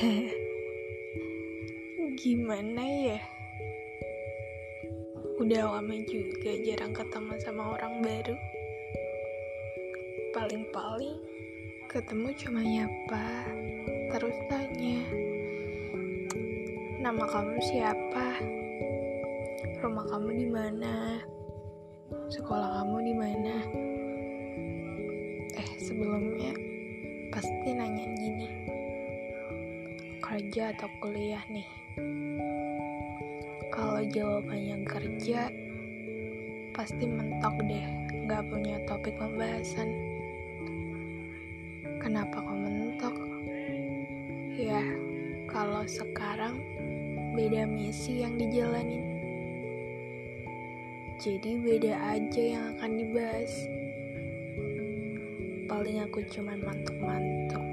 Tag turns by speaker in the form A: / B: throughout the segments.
A: Gimana ya? Udah lama juga jarang ketemu sama orang baru. Paling-paling ketemu cuma nyapa, terus tanya. Nama kamu siapa? Rumah kamu di mana? Sekolah kamu di mana? Eh, sebelumnya pasti nanya gini. Kerja atau kuliah nih? Kalau jawabannya kerja, pasti mentok deh, nggak punya topik pembahasan. Kenapa kok mentok? Ya, kalau sekarang beda misi yang dijalanin. Jadi beda aja yang akan dibahas. Paling aku cuman mantuk-mantuk,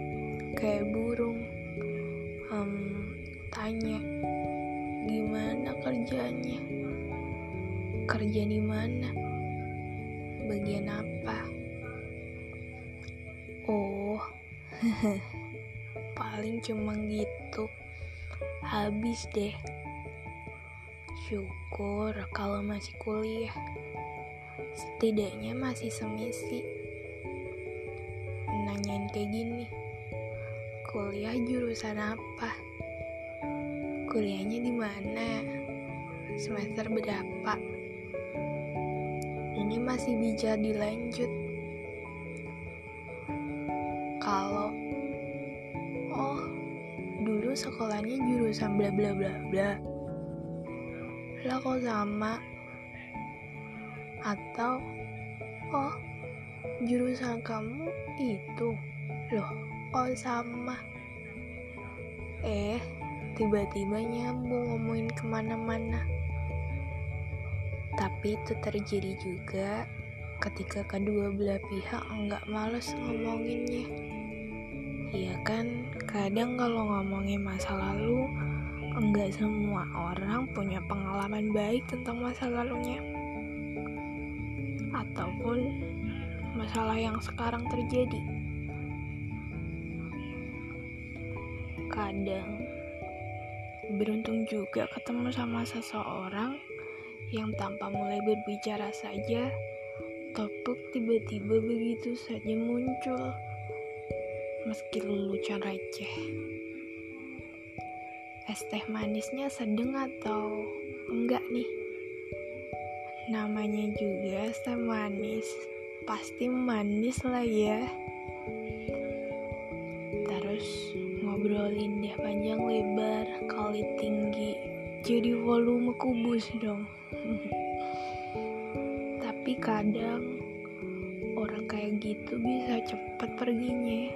A: kayak burung. Um, tanya, gimana kerjanya? Kerja di mana? Bagian apa? Oh, paling cuma gitu. Habis deh. Syukur kalau masih kuliah. Setidaknya masih semisi. Nanyain kayak gini. Kuliah jurusan apa? Kuliahnya di mana? Semester berapa? Ini masih bisa dilanjut. Kalau oh, dulu sekolahnya jurusan bla bla bla bla. Lah kok sama? Atau oh, jurusan kamu itu. Loh, kok sama? Eh, tiba-tiba nyambung ngomongin ke mana-mana. Tapi itu terjadi juga ketika kedua belah pihak nggak males ngomonginnya. Iya kan, kadang kalau ngomongin masa lalu, enggak semua orang punya pengalaman baik tentang masa lalunya. Ataupun masalah yang sekarang terjadi. Kadang beruntung juga ketemu sama seseorang yang tanpa mulai berbicara saja, topik tiba-tiba begitu saja muncul, meski lelucon receh. Es teh manisnya sedang atau enggak nih? Namanya juga es teh manis, pasti manis lah ya. Ngobrolin deh panjang lebar kali tinggi, jadi volume kubus dong. Tapi kadang orang kayak gitu bisa cepat perginya.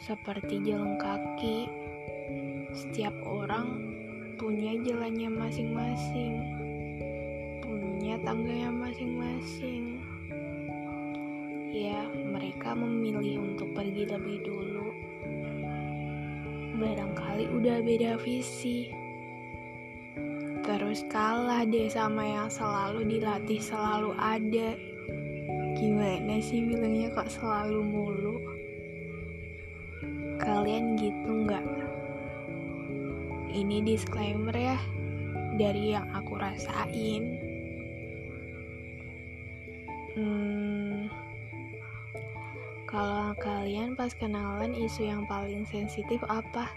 A: Seperti jalan kaki, setiap orang punya jalannya masing-masing, punya tangganya masing-masing. Ya, mereka memilih untuk pergi lebih dulu. Barangkali udah beda visi. Terus kalah deh sama yang selalu dilatih selalu ada. Gimana sih bilangnya kok selalu mulu? Kalian gitu nggak? Ini disclaimer ya dari yang aku rasain. Hmm, kalau kalian pas kenalan isu yang paling sensitif apa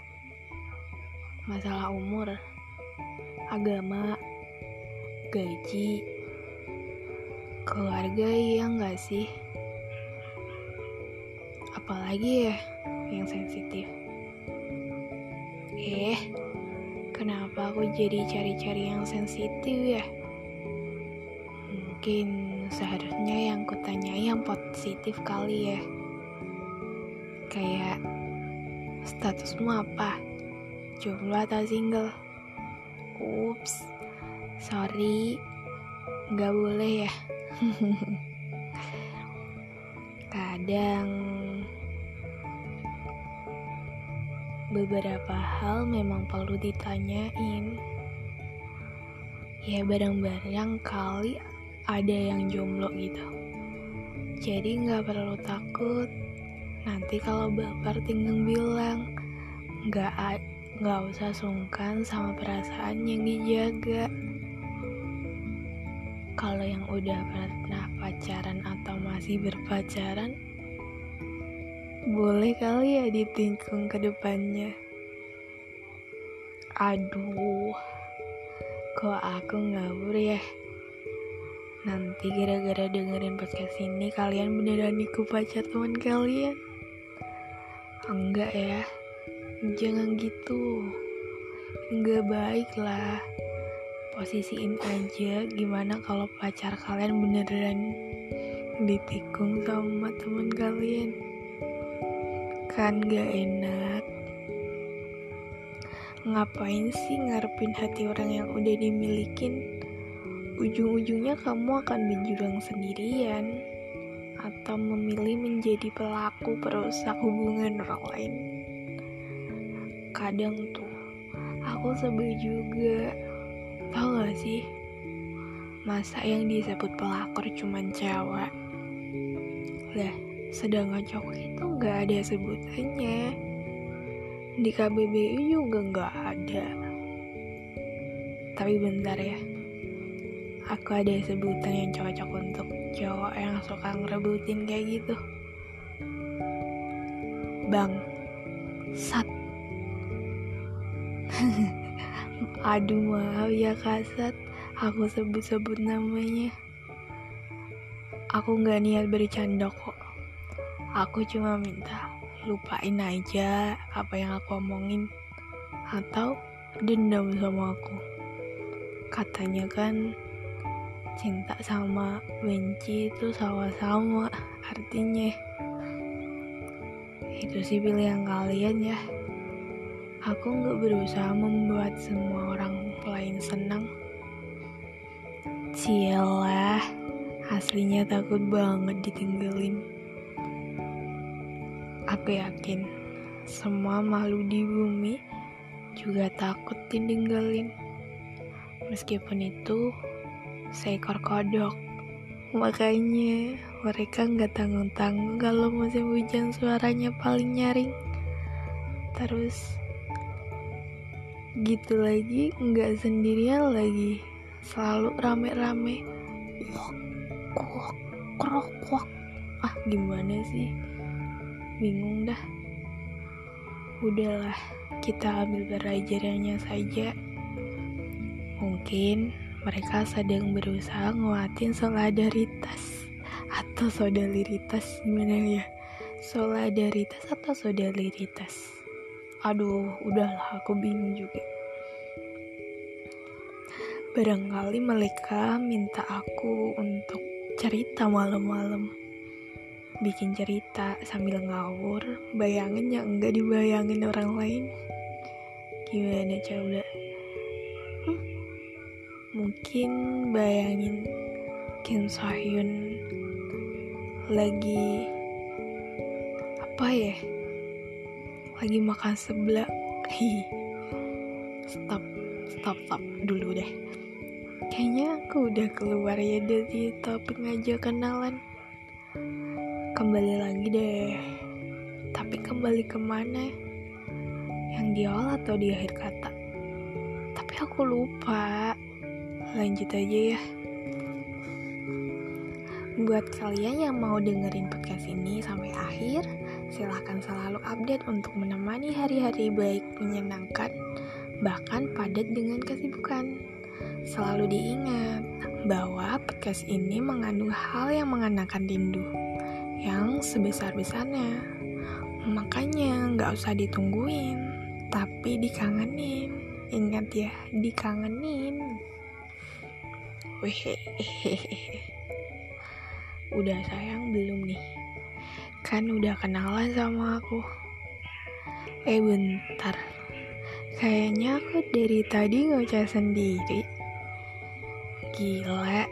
A: masalah umur agama, gaji, keluarga iya nggak sih? Apalagi ya yang sensitif. Eh, kenapa aku jadi cari-cari yang sensitif ya? Mungkin seharusnya yang kutanyai yang positif kali ya. Kayak statusmu apa? Jomblo atau single? Ups, sorry, nggak boleh ya. Kadang beberapa hal memang perlu ditanyain. Ya barang-barang kali ada yang jomblo gitu. Jadi nggak perlu takut Nanti kalau baper tinggal bilang, nggak nggak usah sungkan sama perasaan yang dijaga. Kalau yang udah pernah pacaran atau masih berpacaran, boleh kali ya ditingkung ke depannya. Aduh, kok aku ngawur ya? Nanti gara-gara dengerin podcast ini kalian beneran ikut pacar teman kalian? Enggak ya, jangan gitu. Enggak baik lah. Posisiin aja gimana kalau pacar kalian beneran ditikung sama teman kalian. Kan gak enak. Ngapain sih ngarepin hati orang yang udah dimilikin? Ujung-ujungnya kamu akan berjuang sendirian atau memilih menjadi pelaku perusak hubungan orang lain. Kadang tuh aku sebel juga. Tau gak sih? Masa yang disebut pelakor cuman cewek? Lah sedangkan cowok itu nggak ada sebutannya. Di KBBI juga nggak ada. Tapi bentar ya aku ada sebutan yang cocok untuk cowok yang suka ngerebutin kayak gitu. Bang. Sat. Aduh maaf ya kasat aku sebut-sebut namanya. Aku nggak niat bercanda kok. Aku cuma minta lupain aja apa yang aku omongin. Atau dendam sama aku. Katanya kan cinta sama benci itu sama-sama artinya. Itu sih pilihan kalian ya. Aku nggak berusaha membuat semua orang lain senang. Cielah, aslinya takut banget ditinggalin. Aku yakin semua makhluk di bumi juga takut ditinggalin. Meskipun itu seekor kodok. Makanya mereka nggak tanggung-tanggung kalau musim hujan suaranya paling nyaring. Terus gitu lagi nggak sendirian lagi. Selalu rame-rame. Krok ah gimana sih? Bingung dah. Udahlah kita ambil pelajarannya saja. Mungkin mereka sedang berusaha nguatin solidaritas atau solidaritas gimana ya? Solidaritas atau solidaritas? Aduh udahlah aku bingung juga. Barangkali mereka minta aku untuk cerita malam-malam. Bikin cerita sambil ngawur bayangin yang enggak dibayangin orang lain. Gimana coba? Mungkin bayangin Kim Sohyun lagi apa ya? Lagi makan sebelah hi stop stop stop dulu deh. Kayaknya aku udah keluar ya dari topik ngajak kenalan. Kembali lagi deh. Tapi kembali ke mana? Yang di awal atau di akhir kata? Tapi aku lupa lanjut aja ya buat kalian yang mau dengerin podcast ini sampai akhir silahkan selalu update untuk menemani hari-hari baik menyenangkan bahkan padat dengan kesibukan selalu diingat bahwa podcast ini mengandung hal yang mengenakan rindu yang sebesar-besarnya. Makanya nggak usah ditungguin, tapi dikangenin. Ingat ya, dikangenin. Wehehehe. Udah sayang belum nih? Kan udah kenalan sama aku. Eh bentar, kayaknya aku dari tadi ngoceh sendiri. Gila,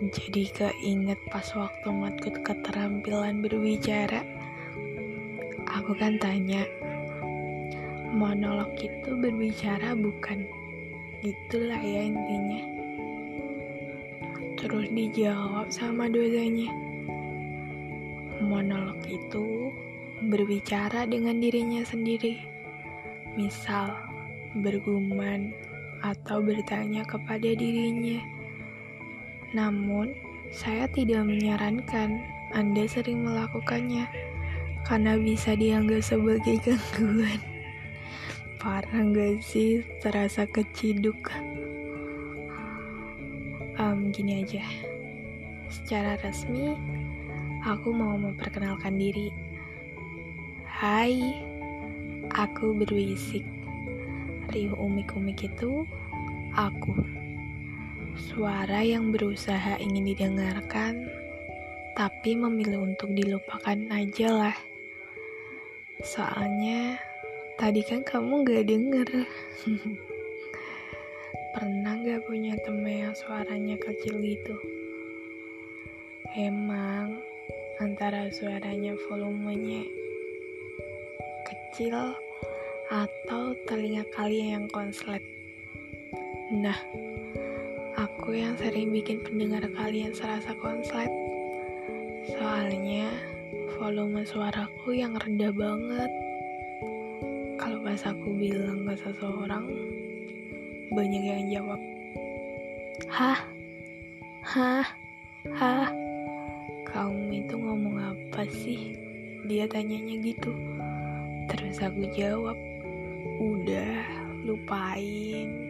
A: jadi keinget pas waktu matkut keterampilan berbicara. Aku kan tanya, monolog itu berbicara bukan? Itulah ya intinya. Terus dijawab sama dosanya. Monolog itu berbicara dengan dirinya sendiri. Misal, bergumam atau bertanya kepada dirinya. Namun, saya tidak menyarankan Anda sering melakukannya karena bisa dianggap sebagai gangguan. Parah gak sih terasa keciduk? Gini aja. Secara resmi, aku mau memperkenalkan diri. Hai, aku berbisik. Riuh umik-umik itu aku. Suara yang berusaha ingin didengarkan, tapi memilih untuk dilupakan aja lah. Soalnya Tadi kan kamu gak denger. Pernah gak punya temen yang suaranya kecil gitu? Emang antara suaranya volumenya kecil atau telinga kalian yang konslet. Nah, aku yang sering bikin pendengar kalian serasa konslet. Soalnya volume suaraku yang rendah banget kalau pas aku bilang ke seseorang banyak yang jawab. Hah? Hah? Hah? Kamu itu ngomong apa sih? Dia tanyanya gitu. Terus aku jawab udah lupain